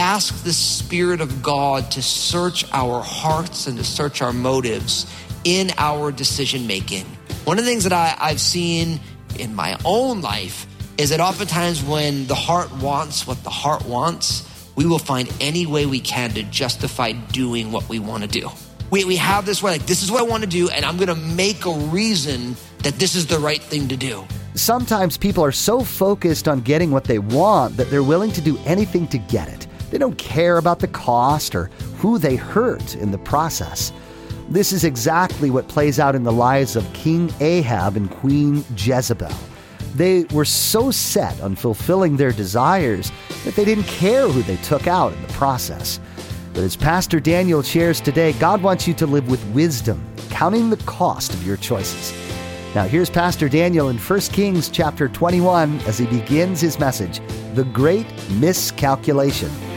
ask the Spirit of God to search our hearts and to search our motives in our decision making. One of the things that I, I've seen in my own life is that oftentimes when the heart wants what the heart wants, we will find any way we can to justify doing what we want to do. We, we have this way, like, this is what I want to do, and I'm going to make a reason that this is the right thing to do. Sometimes people are so focused on getting what they want that they're willing to do anything to get it. They don't care about the cost or who they hurt in the process. This is exactly what plays out in the lives of King Ahab and Queen Jezebel. They were so set on fulfilling their desires that they didn't care who they took out in the process. But as Pastor Daniel shares today, God wants you to live with wisdom, counting the cost of your choices. Now here's Pastor Daniel in 1 Kings chapter 21 as he begins his message, The Great Miscalculation.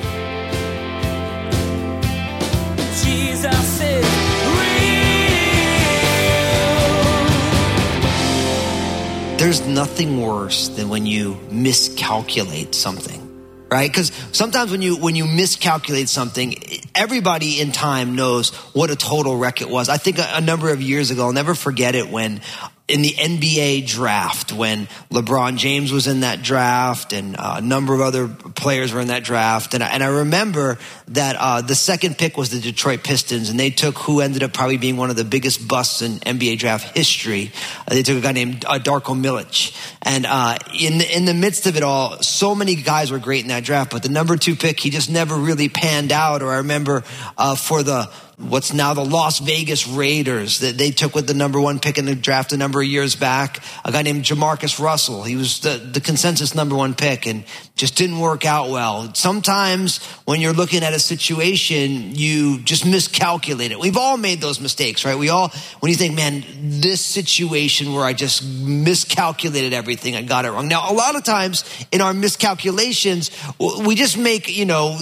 There's nothing worse than when you miscalculate something right? Because sometimes when you when you miscalculate something everybody in time knows what a total wreck it was. I think a, a number of years ago i'll never forget it when in the NBA draft when LeBron James was in that draft and uh, a number of other players were in that draft. And I, and I remember that uh, the second pick was the Detroit Pistons and they took who ended up probably being one of the biggest busts in NBA draft history. Uh, they took a guy named uh, Darko Milic. And uh, in, the, in the midst of it all, so many guys were great in that draft, but the number two pick, he just never really panned out. Or I remember uh, for the what's now the Las Vegas Raiders that they took with the number one pick in the draft a number of years back. A guy named Jamarcus Russell. He was the, the consensus number one pick and just didn't work out well. Sometimes when you're looking at a situation, you just miscalculate it. We've all made those mistakes, right? We all, when you think, man, this situation where I just miscalculated everything, I got it wrong. Now, a lot of times in our miscalculations, we just make, you know,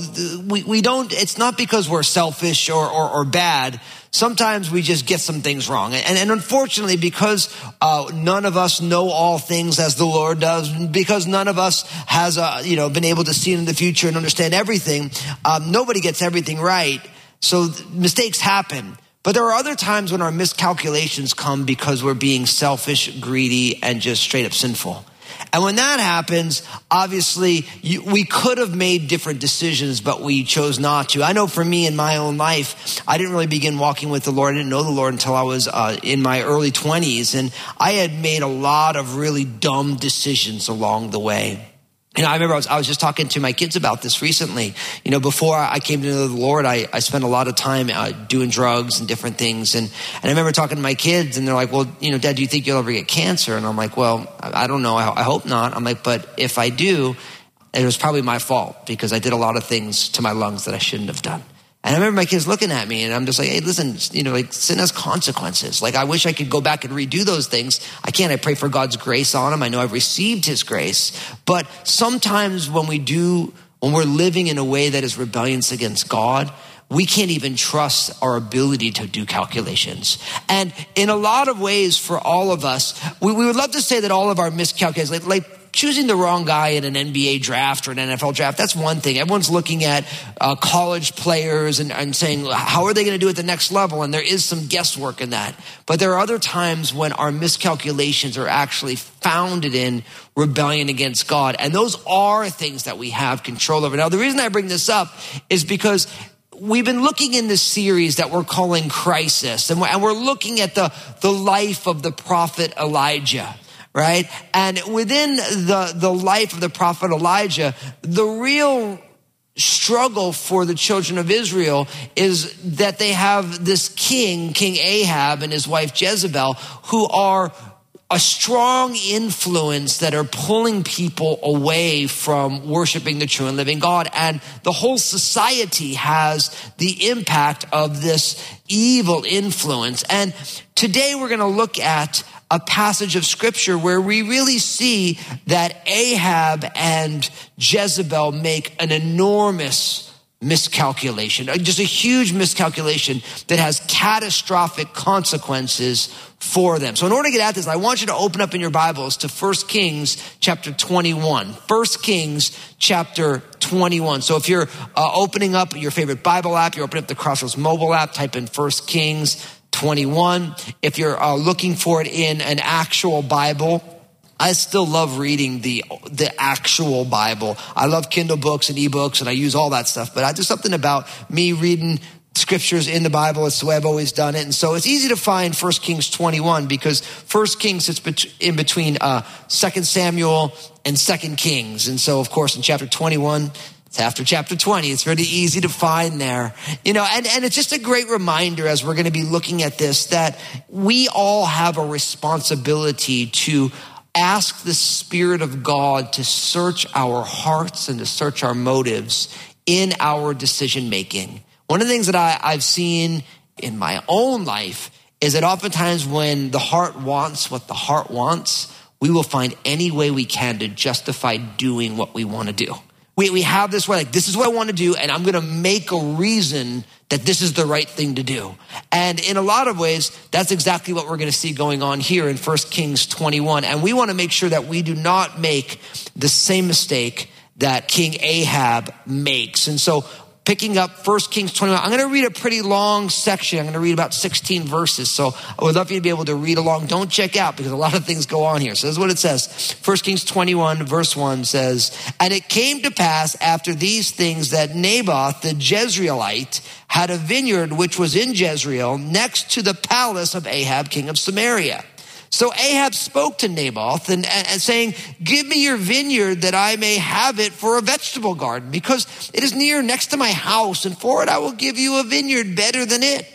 we, we don't, it's not because we're selfish or, or, or bad. Sometimes we just get some things wrong. And, and unfortunately, because uh, none of us know all things as the Lord does, because none of us has, uh, you know, been able to see in the future and understand everything, um, nobody gets everything right. So mistakes happen. But there are other times when our miscalculations come because we're being selfish, greedy, and just straight up sinful. And when that happens, obviously you, we could have made different decisions, but we chose not to. I know for me in my own life, I didn't really begin walking with the Lord. I didn't know the Lord until I was uh, in my early 20s. And I had made a lot of really dumb decisions along the way. You know, I remember I was, I was just talking to my kids about this recently. You know, before I came to know the Lord, I, I spent a lot of time uh, doing drugs and different things. And, and I remember talking to my kids and they're like, well, you know, dad, do you think you'll ever get cancer? And I'm like, well, I, don't know. I, I hope not. I'm like, but if I do, it was probably my fault because I did a lot of things to my lungs that I shouldn't have done. And I remember my kids looking at me and I'm just like, hey, listen, you know, like sin has consequences. Like I wish I could go back and redo those things. I can't. I pray for God's grace on them. I know I've received his grace. But sometimes when we do, when we're living in a way that is rebellious against God, we can't even trust our ability to do calculations. And in a lot of ways, for all of us, we, we would love to say that all of our miscalculations, like, like choosing the wrong guy in an NBA draft or an NFL draft, that's one thing. Everyone's looking at uh, college players and, and saying, how are they going to do at the next level? And there is some guesswork in that. But there are other times when our miscalculations are actually founded in rebellion against God. And those are things that we have control over. Now, the reason I bring this up is because we've been looking in this series that we're calling crisis and we're, looking at the, the life of the prophet Elijah right? And within the, the life of the prophet Elijah, the real struggle for the children of Israel is that they have this king, King Ahab and his wife Jezebel, who are a strong influence that are pulling people away from worshiping the true and living God. And the whole society has the impact of this evil influence. And today we're going to look at a passage of scripture where we really see that Ahab and Jezebel make an enormous miscalculation, uh, just a huge miscalculation that has catastrophic consequences for them. So in order to get at this, I want you to open up in your Bibles to 1 Kings chapter 21. 1 Kings chapter 21. So if you're uh, opening up your favorite Bible app, you're opening up the Crossroads mobile app, type in 1 Kings 21. If you're uh, looking for it in an actual Bible, I still love reading the the actual Bible. I love Kindle books and ebooks and I use all that stuff, but I do something about me reading scriptures in the Bible. It's the way I've always done it. And so it's easy to find 1 Kings 21 because 1 Kings sits in between uh, 2 Samuel and 2 Kings. And so, of course, in chapter 21, it's after chapter 20. It's really easy to find there. You know, and, and it's just a great reminder as we're going to be looking at this that we all have a responsibility to ask the Spirit of God to search our hearts and to search our motives in our decision making. One of the things that I, I've seen in my own life is that oftentimes when the heart wants what the heart wants, we will find any way we can to justify doing what we want to do. We, we have this way, like, this is what I want to do, and I'm going to make a reason that this is the right thing to do. And in a lot of ways, that's exactly what we're going to see going on here in 1 Kings 21. And we want to make sure that we do not make the same mistake that King Ahab makes. And so picking up 1 Kings 21. I'm going to read a pretty long section. I'm going to read about 16 verses. So I would love for you to be able to read along. Don't check out because a lot of things go on here. So this is what it says. 1 Kings 21 verse 1 says, And it came to pass after these things that Naboth the Jezreelite had a vineyard which was in Jezreel next to the palace of Ahab, king of Samaria. So Ahab spoke to Naboth and, and, saying, Give me your vineyard that I may have it for a vegetable garden, because it is near next to my house, and for it I will give you a vineyard better than it.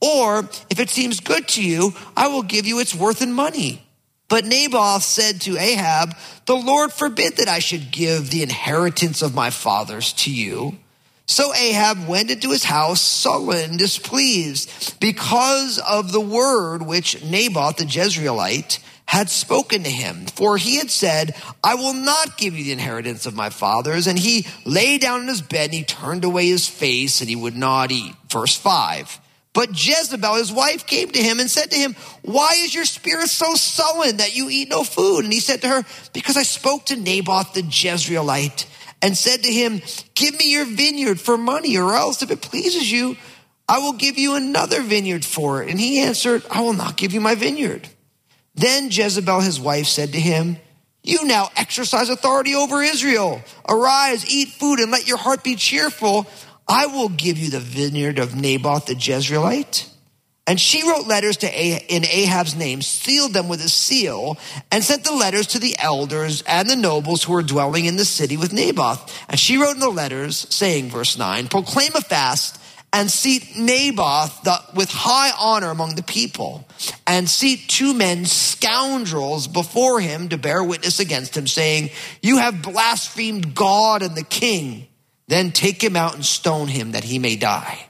Or if it seems good to you, I will give you its worth in money. But Naboth said to Ahab, The Lord forbid that I should give the inheritance of my fathers to you. So Ahab went into his house sullen, displeased, because of the word which Naboth the Jezreelite had spoken to him. For he had said, I will not give you the inheritance of my fathers. And he lay down in his bed and he turned away his face and he would not eat. Verse five. But Jezebel, his wife, came to him and said to him, Why is your spirit so sullen that you eat no food? And he said to her, Because I spoke to Naboth the Jezreelite and said to him, Give me your vineyard for money, or else if it pleases you, I will give you another vineyard for it. And he answered, I will not give you my vineyard. Then Jezebel, his wife, said to him, You now exercise authority over Israel. Arise, eat food, and let your heart be cheerful. I will give you the vineyard of Naboth the Jezreelite. And she wrote letters to ah- in Ahab's name, sealed them with a seal, and sent the letters to the elders and the nobles who were dwelling in the city with Naboth. And she wrote in the letters, saying, verse 9, proclaim a fast and seat Naboth the, with high honor among the people, and seat two men, scoundrels, before him to bear witness against him, saying, You have blasphemed God and the king. Then take him out and stone him that he may die.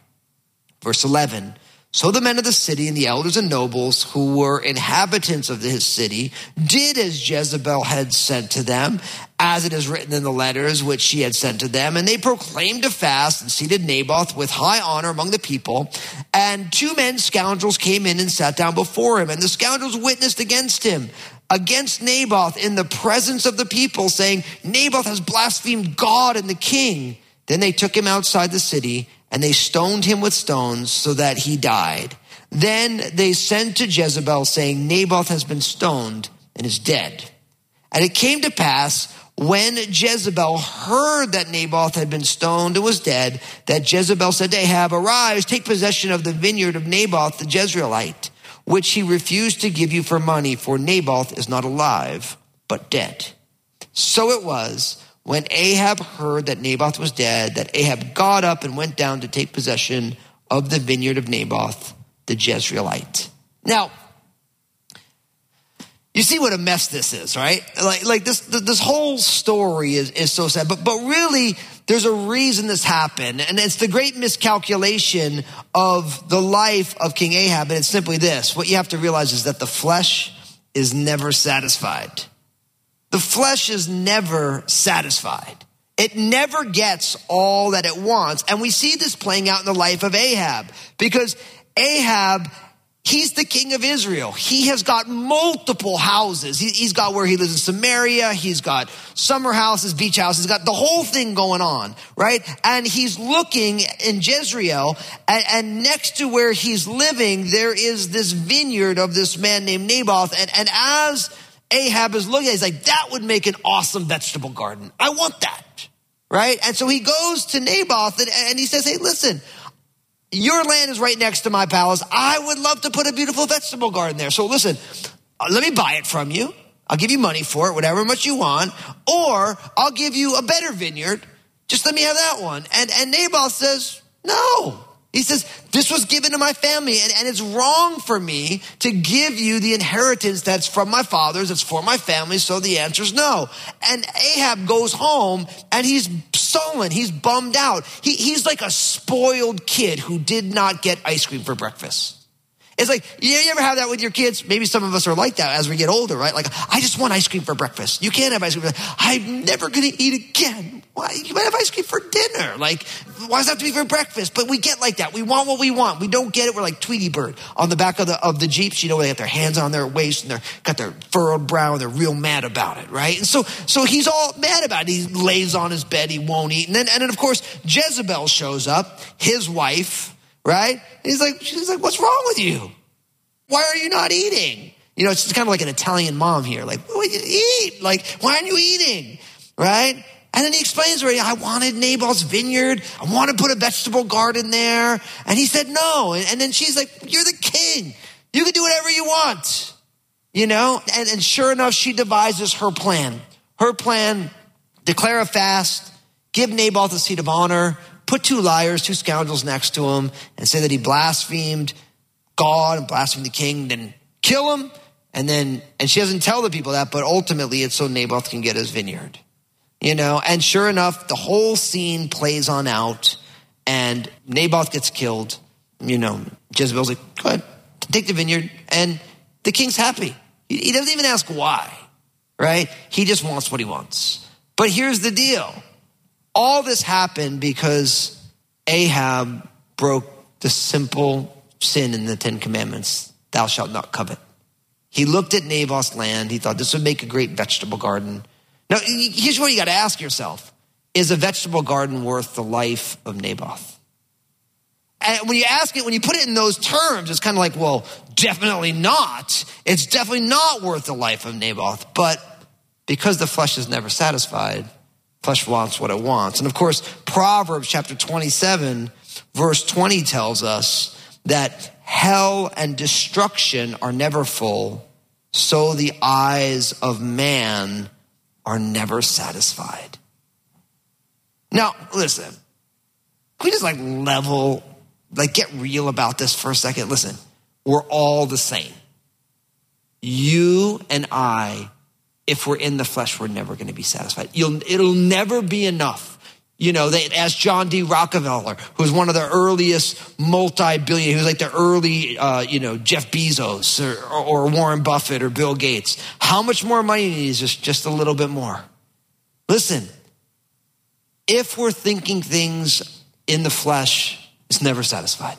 Verse 11, so the men of the city and the elders and nobles who were inhabitants of his city did as Jezebel had sent to them, as it is written in the letters which she had sent to them. And they proclaimed a fast and seated Naboth with high honor among the people. And two men, scoundrels, came in and sat down before him. And the scoundrels witnessed against him, against Naboth in the presence of the people, saying, Naboth has blasphemed God and the king. Then they took him outside the city and they stoned him with stones so that he died. Then they sent to Jezebel saying, Naboth has been stoned and is dead. And it came to pass when Jezebel heard that Naboth had been stoned and was dead, that Jezebel said to Ahab, Arise, take possession of the vineyard of Naboth the Jezreelite, which he refused to give you for money, for Naboth is not alive, but dead. So it was when Ahab heard that Naboth was dead, that Ahab got up and went down to take possession of the vineyard of Naboth, the Jezreelite. Now, You see what a mess this is, right? Like, like this, this whole story is, is so sad, but, but really there's a reason this happened. And it's the great miscalculation of the life of King Ahab. And it's simply this. What you have to realize is that the flesh is never satisfied. The flesh is never satisfied. It never gets all that it wants. And we see this playing out in the life of Ahab because Ahab He's the king of Israel. He has got multiple houses. He, has got where he lives in Samaria. He's got summer houses, beach houses. He's got the whole thing going on, right? And he's looking in Jezreel and, and next to where he's living, there is this vineyard of this man named Naboth. And, and as Ahab is looking at he's like, that would make an awesome vegetable garden. I want that. Right? And so he goes to Naboth and, and he says, Hey, listen, your land is right next to my palace. I would love to put a beautiful vegetable garden there. So listen, uh, let me buy it from you. I'll give you money for it, whatever much you want, or I'll give you a better vineyard. Just let me have that one. And, and Naboth says, no. He says, This was given to my family, and, and, it's wrong for me to give you the inheritance that's from my fathers, it's for my family, so the answer is no. And Ahab goes home and he's sullen, he's bummed out. He, he's like a spoiled kid who did not get ice cream for breakfast. It's like, you ever have that with your kids? Maybe some of us are like that as we get older, right? Like, I just want ice cream for breakfast. You can't have ice cream. I'm never going to eat again. Why? You might have ice cream for dinner. Like, why does it have to be for breakfast? But we get like that. We want what we want. We don't get it. We're like Tweety Bird on the back of the, of the Jeeps. You know, they got their hands on their waist and they're got their furrowed brow and they're real mad about it, right? And so, so he's all mad about it. He lays on his bed. He won't eat. And then, and then of course, Jezebel shows up, his wife, right? And he's like, she's like, what's wrong with you? Why are you not eating? You know, it's kind of like an Italian mom here. Like, what you eat? Like, why aren't you eating? Right? And then he explains her, I wanted Nabal's vineyard. I want to put a vegetable garden there. And he said no. And, then she's like, you're the king. You can do whatever you want. You know? And, and sure enough, she devises her plan. Her plan, declare a fast, give Nabal the seat of honor, put two liars, two scoundrels next to him, and say that he blasphemed God and blasphemed the king, then kill him. And then, and she doesn't tell the people that, but ultimately it's so Naboth can get his vineyard. You know, and sure enough, the whole scene plays on out and Naboth gets killed. You know, Jezebel's like, go ahead, take the vineyard. And the king's happy. He doesn't even ask why, right? He just wants what he wants. But here's the deal. All this happened because Ahab broke the simple sin in the Ten Commandments thou shalt not covet. He looked at Naboth's land. He thought this would make a great vegetable garden. Now, here's what you got to ask yourself Is a vegetable garden worth the life of Naboth? And when you ask it, when you put it in those terms, it's kind of like, well, definitely not. It's definitely not worth the life of Naboth. But because the flesh is never satisfied, flesh wants what it wants. And of course, Proverbs chapter 27, verse 20 tells us that hell and destruction are never full, so the eyes of man are never satisfied. Now, listen, we just like level, like get real about this for a second? Listen, we're all the same. You and I, if we're in the flesh, we're never going to be satisfied. You'll, it'll never be enough you know, they asked John D. Rockefeller, who was one of the earliest multi-billion, who was like the early, uh, you know, Jeff Bezos or, or, Warren Buffett or Bill Gates, how much more money do you need? Just, just a little bit more. Listen, if we're thinking things in the flesh, it's never satisfied.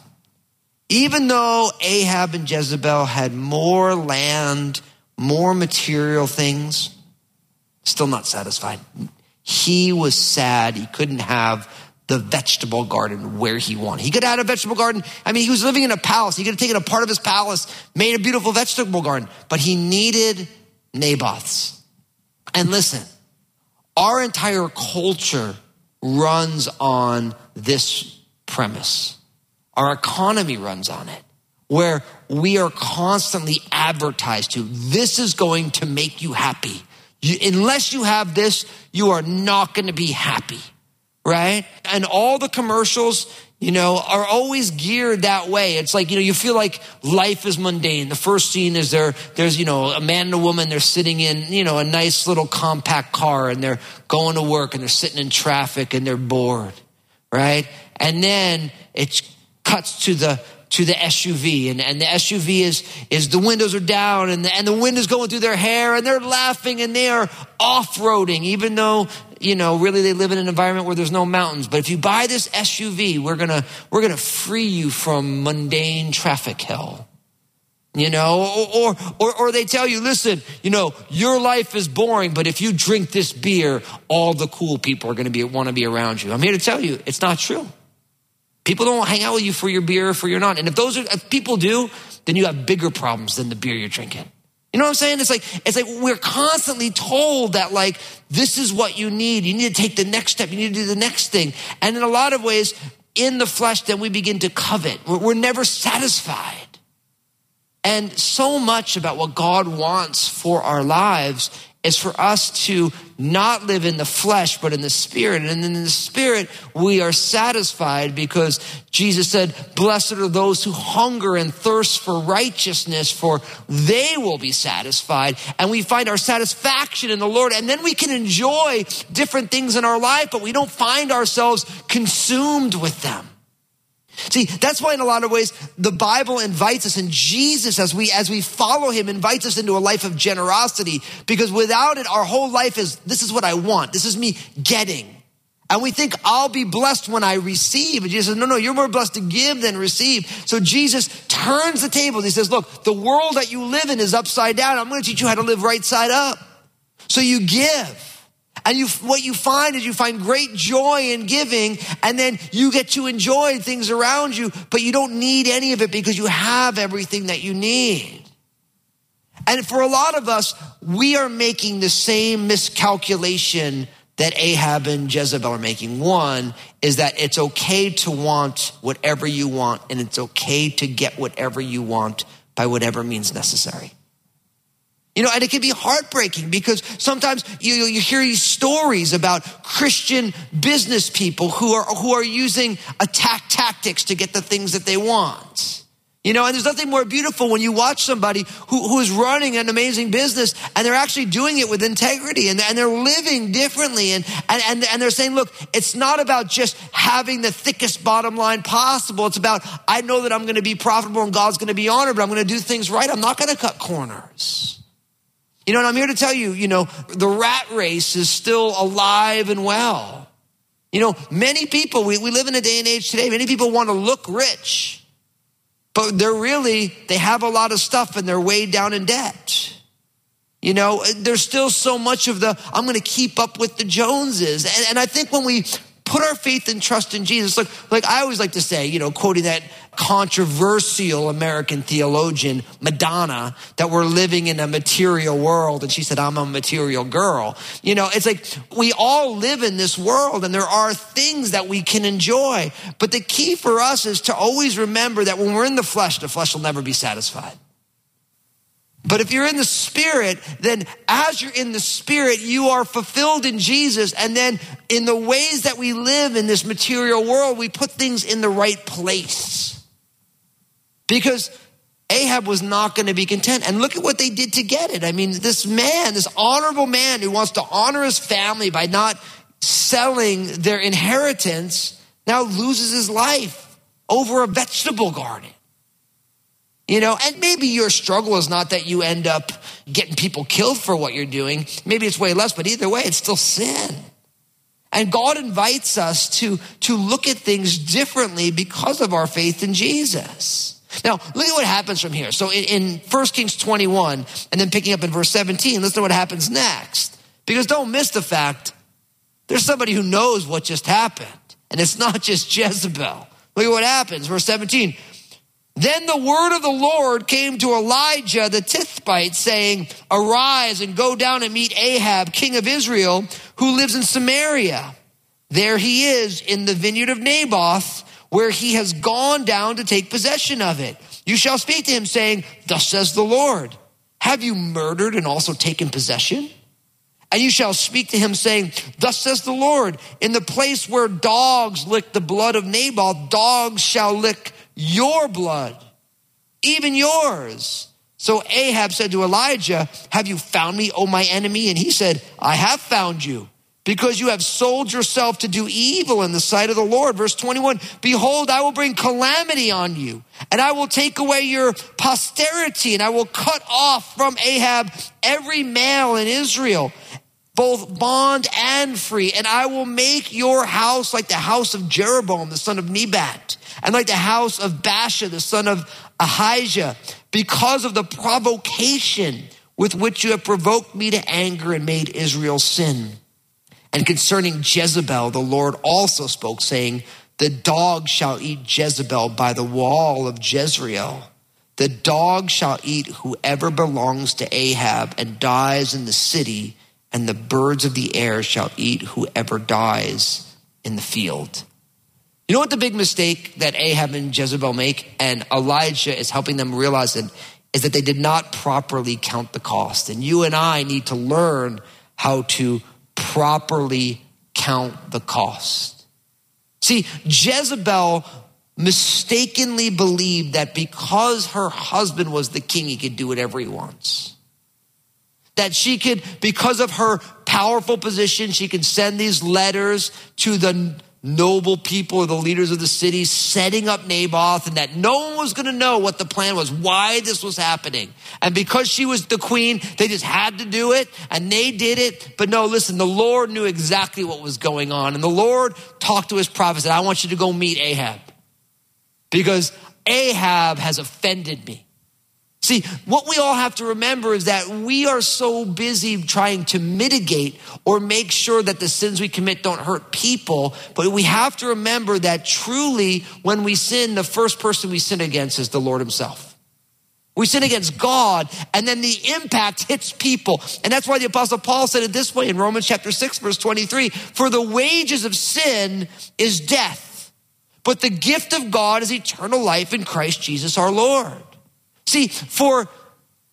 Even though Ahab and Jezebel had more land, more material things, still not satisfied. He was sad he couldn't have the vegetable garden where he wanted. He could have had a vegetable garden. I mean, he was living in a palace. He could have taken a part of his palace, made a beautiful vegetable garden, but he needed Naboth's. And listen, our entire culture runs on this premise. Our economy runs on it, where we are constantly advertised to this is going to make you happy. You, unless you have this, you are not going to be happy, right? And all the commercials, you know, are always geared that way. It's like, you know, you feel like life is mundane. The first scene is there, there's, you know, a man and a woman, they're sitting in, you know, a nice little compact car and they're going to work and they're sitting in traffic and they're bored, right? And then it cuts to the, to the SUV and, and the SUV is, is the windows are down and the, and the wind is going through their hair and they're laughing and they are off-roading, even though, you know, really they live in an environment where there's no mountains. But if you buy this SUV, we're gonna, we're gonna free you from mundane traffic hell. You know, or, or, or they tell you, listen, you know, your life is boring, but if you drink this beer, all the cool people are going to be, want to be around you. I'm here to tell you, it's not true. People don't hang out with you for your beer or for your not. And if those are, if people do, then you have bigger problems than the beer you're drinking. You know what I'm saying? It's like, it's like we're constantly told that like, this is what you need. You need to take the next step. You need to do the next thing. And in a lot of ways, in the flesh, then we begin to covet. We're, we're never satisfied. And so much about what God wants for our lives is for us to not live in the flesh, but in the spirit. And in the spirit, we are satisfied because Jesus said, blessed are those who hunger and thirst for righteousness, for they will be satisfied. And we find our satisfaction in the Lord. And then we can enjoy different things in our life, but we don't find ourselves consumed with them. See, that's why in a lot of ways the Bible invites us and Jesus as we as we follow him invites us into a life of generosity because without it our whole life is this is what I want. This is me getting. And we think I'll be blessed when I receive. And Jesus says, no, no, you're more blessed to give than receive. So Jesus turns the table. He says, look, the world that you live in is upside down. I'm going to teach you how to live right side up. So you give. And you, what you find is you find great joy in giving, and then you get to enjoy things around you, but you don't need any of it because you have everything that you need. And for a lot of us, we are making the same miscalculation that Ahab and Jezebel are making. One is that it's okay to want whatever you want, and it's okay to get whatever you want by whatever means necessary. You know, and it can be heartbreaking because sometimes you, you hear these stories about Christian business people who are, who are using attack tactics to get the things that they want. You know, and there's nothing more beautiful when you watch somebody who, who is running an amazing business and they're actually doing it with integrity and, and they're living differently. And, and, and, and they're saying, look, it's not about just having the thickest bottom line possible. It's about, I know that I'm going to be profitable and God's going to be honored, but I'm going to do things right. I'm not going to cut corners. You know, and I'm here to tell you, you know, the rat race is still alive and well. You know, many people, we, we live in a day and age today, many people want to look rich, but they're really, they have a lot of stuff and they're weighed down in debt. You know, there's still so much of the, I'm going to keep up with the Joneses. And, and I think when we put our faith and trust in Jesus. Like, like I always like to say, you know, quoting that controversial American theologian, Madonna, that we're living in a material world. And she said, I'm a material girl. You know, it's like we all live in this world and there are things that we can enjoy. But the key for us is to always remember that when we're in the flesh, the flesh will never be satisfied. But if you're in the spirit, then as you're in the spirit, you are fulfilled in Jesus. And then in the ways that we live in this material world, we put things in the right place. Because Ahab was not going to be content. And look at what they did to get it. I mean, this man, this honorable man who wants to honor his family by not selling their inheritance, now loses his life over a vegetable garden. You know, and maybe your struggle is not that you end up getting people killed for what you're doing. Maybe it's way less, but either way, it's still sin. And God invites us to, to look at things differently because of our faith in Jesus. Now, look at what happens from here. So in, in 1 Kings 21, and then picking up in verse 17, listen to what happens next. Because don't miss the fact there's somebody who knows what just happened. And it's not just Jezebel. Look at what happens. Verse 17. Then the word of the Lord came to Elijah the Tishbite, saying, Arise and go down and meet Ahab, king of Israel, who lives in Samaria. There he is in the vineyard of Naboth, where he has gone down to take possession of it. You shall speak to him, saying, Thus says the Lord, Have you murdered and also taken possession? And you shall speak to him, saying, Thus says the Lord, in the place where dogs lick the blood of Naboth, dogs shall lick your blood, even yours. So Ahab said to Elijah, Have you found me, O my enemy? And he said, I have found you because you have sold yourself to do evil in the sight of the Lord. Verse 21 Behold, I will bring calamity on you, and I will take away your posterity, and I will cut off from Ahab every male in Israel, both bond and free, and I will make your house like the house of Jeroboam, the son of Nebat, and like the house of Baasha, the son of Ahijah, because of the provocation with which you have provoked me to anger and made Israel sin. And concerning Jezebel, the Lord also spoke, saying, The dog shall eat Jezebel by the wall of Jezreel. The dog shall eat whoever belongs to Ahab and dies in the city, and the birds of the air shall eat whoever dies in the field. You know what the big mistake that Ahab and Jezebel make, and Elijah is helping them realize it, is that they did not properly count the cost. And you and I need to learn how to properly count the cost. See, Jezebel mistakenly believed that because her husband was the king, he could do whatever he wants. That she could, because of her powerful position, she could send these letters to the noble people or the leaders of the city setting up Naboth and that no one was going to know what the plan was, why this was happening. And because she was the queen, they just had to do it and they did it. But no, listen, the Lord knew exactly what was going on. And the Lord talked to his prophet and I want you to go meet Ahab because Ahab has offended me. See, what we all have to remember is that we are so busy trying to mitigate or make sure that the sins we commit don't hurt people. But we have to remember that truly, when we sin, the first person we sin against is the Lord Himself. We sin against God, and then the impact hits people. And that's why the Apostle Paul said it this way in Romans chapter 6, verse 23 For the wages of sin is death, but the gift of God is eternal life in Christ Jesus our Lord. See, for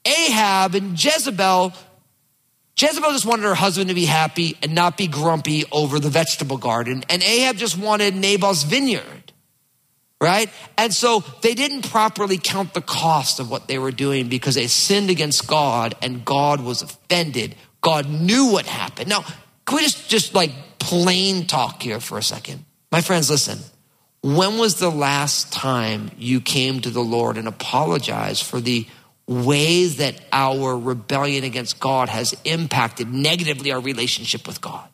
Ahab and Jezebel, Jezebel just wanted her husband to be happy and not be grumpy over the vegetable garden. And Ahab just wanted Nabal's vineyard, right? And so they didn't properly count the cost of what they were doing because they sinned against God and God was offended. God knew what happened. Now, can we just, just like plain talk here for a second? My friends, listen. When was the last time you came to the Lord and apologized for the ways that our rebellion against God has impacted negatively our relationship with God?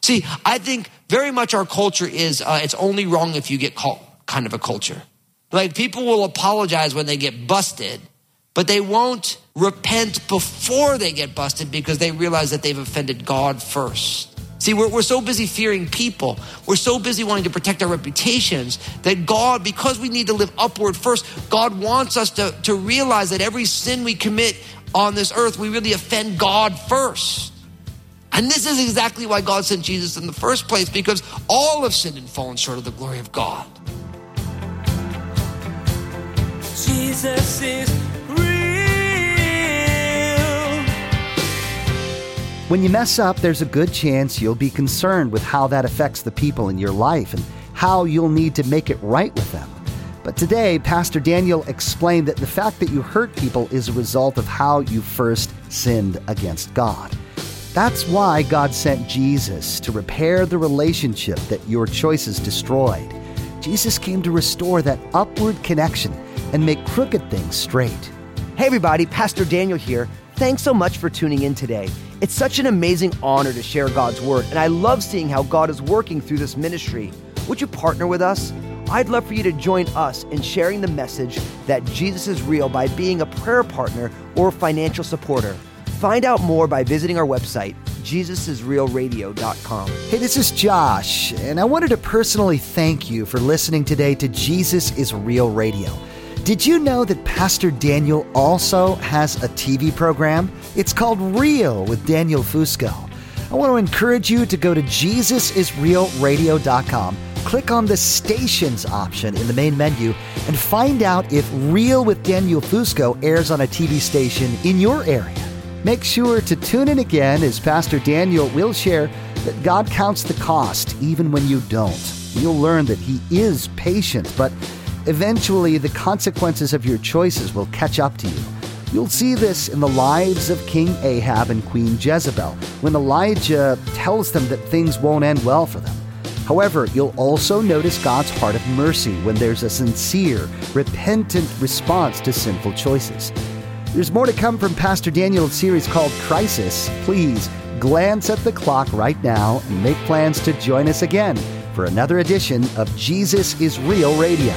See, I think very much our culture is uh, it's only wrong if you get caught kind of a culture. Like people will apologize when they get busted, but they won't repent before they get busted because they realize that they've offended God first. See, we're, we're so busy fearing people. We're so busy wanting to protect our reputations that God, because we need to live upward first, God wants us to, to realize that every sin we commit on this earth, we really offend God first. And this is exactly why God sent Jesus in the first place, because all have sinned and fallen short of the glory of God. Jesus is When you mess up, there's a good chance you'll be concerned with how that affects the people in your life and how you'll need to make it right with them. But today, Pastor Daniel explained that the fact that you hurt people is a result of how you first sinned against God. That's why God sent Jesus to repair the relationship that your choices destroyed. Jesus came to restore that upward connection and make crooked things straight. Hey, everybody, Pastor Daniel here. Thanks so much for tuning in today. It's such an amazing honor to share God's Word, and I love seeing how God is working through this ministry. Would you partner with us? I'd love for you to join us in sharing the message that Jesus is real by being a prayer partner or financial supporter. Find out more by visiting our website, jesusisrealradio.com. Hey, this is Josh, and I wanted to personally thank you for listening today to Jesus is Real Radio. Did you know that Pastor Daniel also has a TV program? It's called Real with Daniel Fusco. I want to encourage you to go to JesusIsRealRadio.com, click on the stations option in the main menu, and find out if Real with Daniel Fusco airs on a TV station in your area. Make sure to tune in again as Pastor Daniel will share that God counts the cost even when you don't. You'll learn that He is patient, but eventually the consequences of your choices will catch up to you. You'll see this in the lives of King Ahab and Queen Jezebel when Elijah tells them that things won't end well for them. However, you'll also notice God's heart of mercy when there's a sincere, repentant response to sinful choices. There's more to come from Pastor Daniel's series called Crisis. Please glance at the clock right now and make plans to join us again for another edition of Jesus is Real Radio.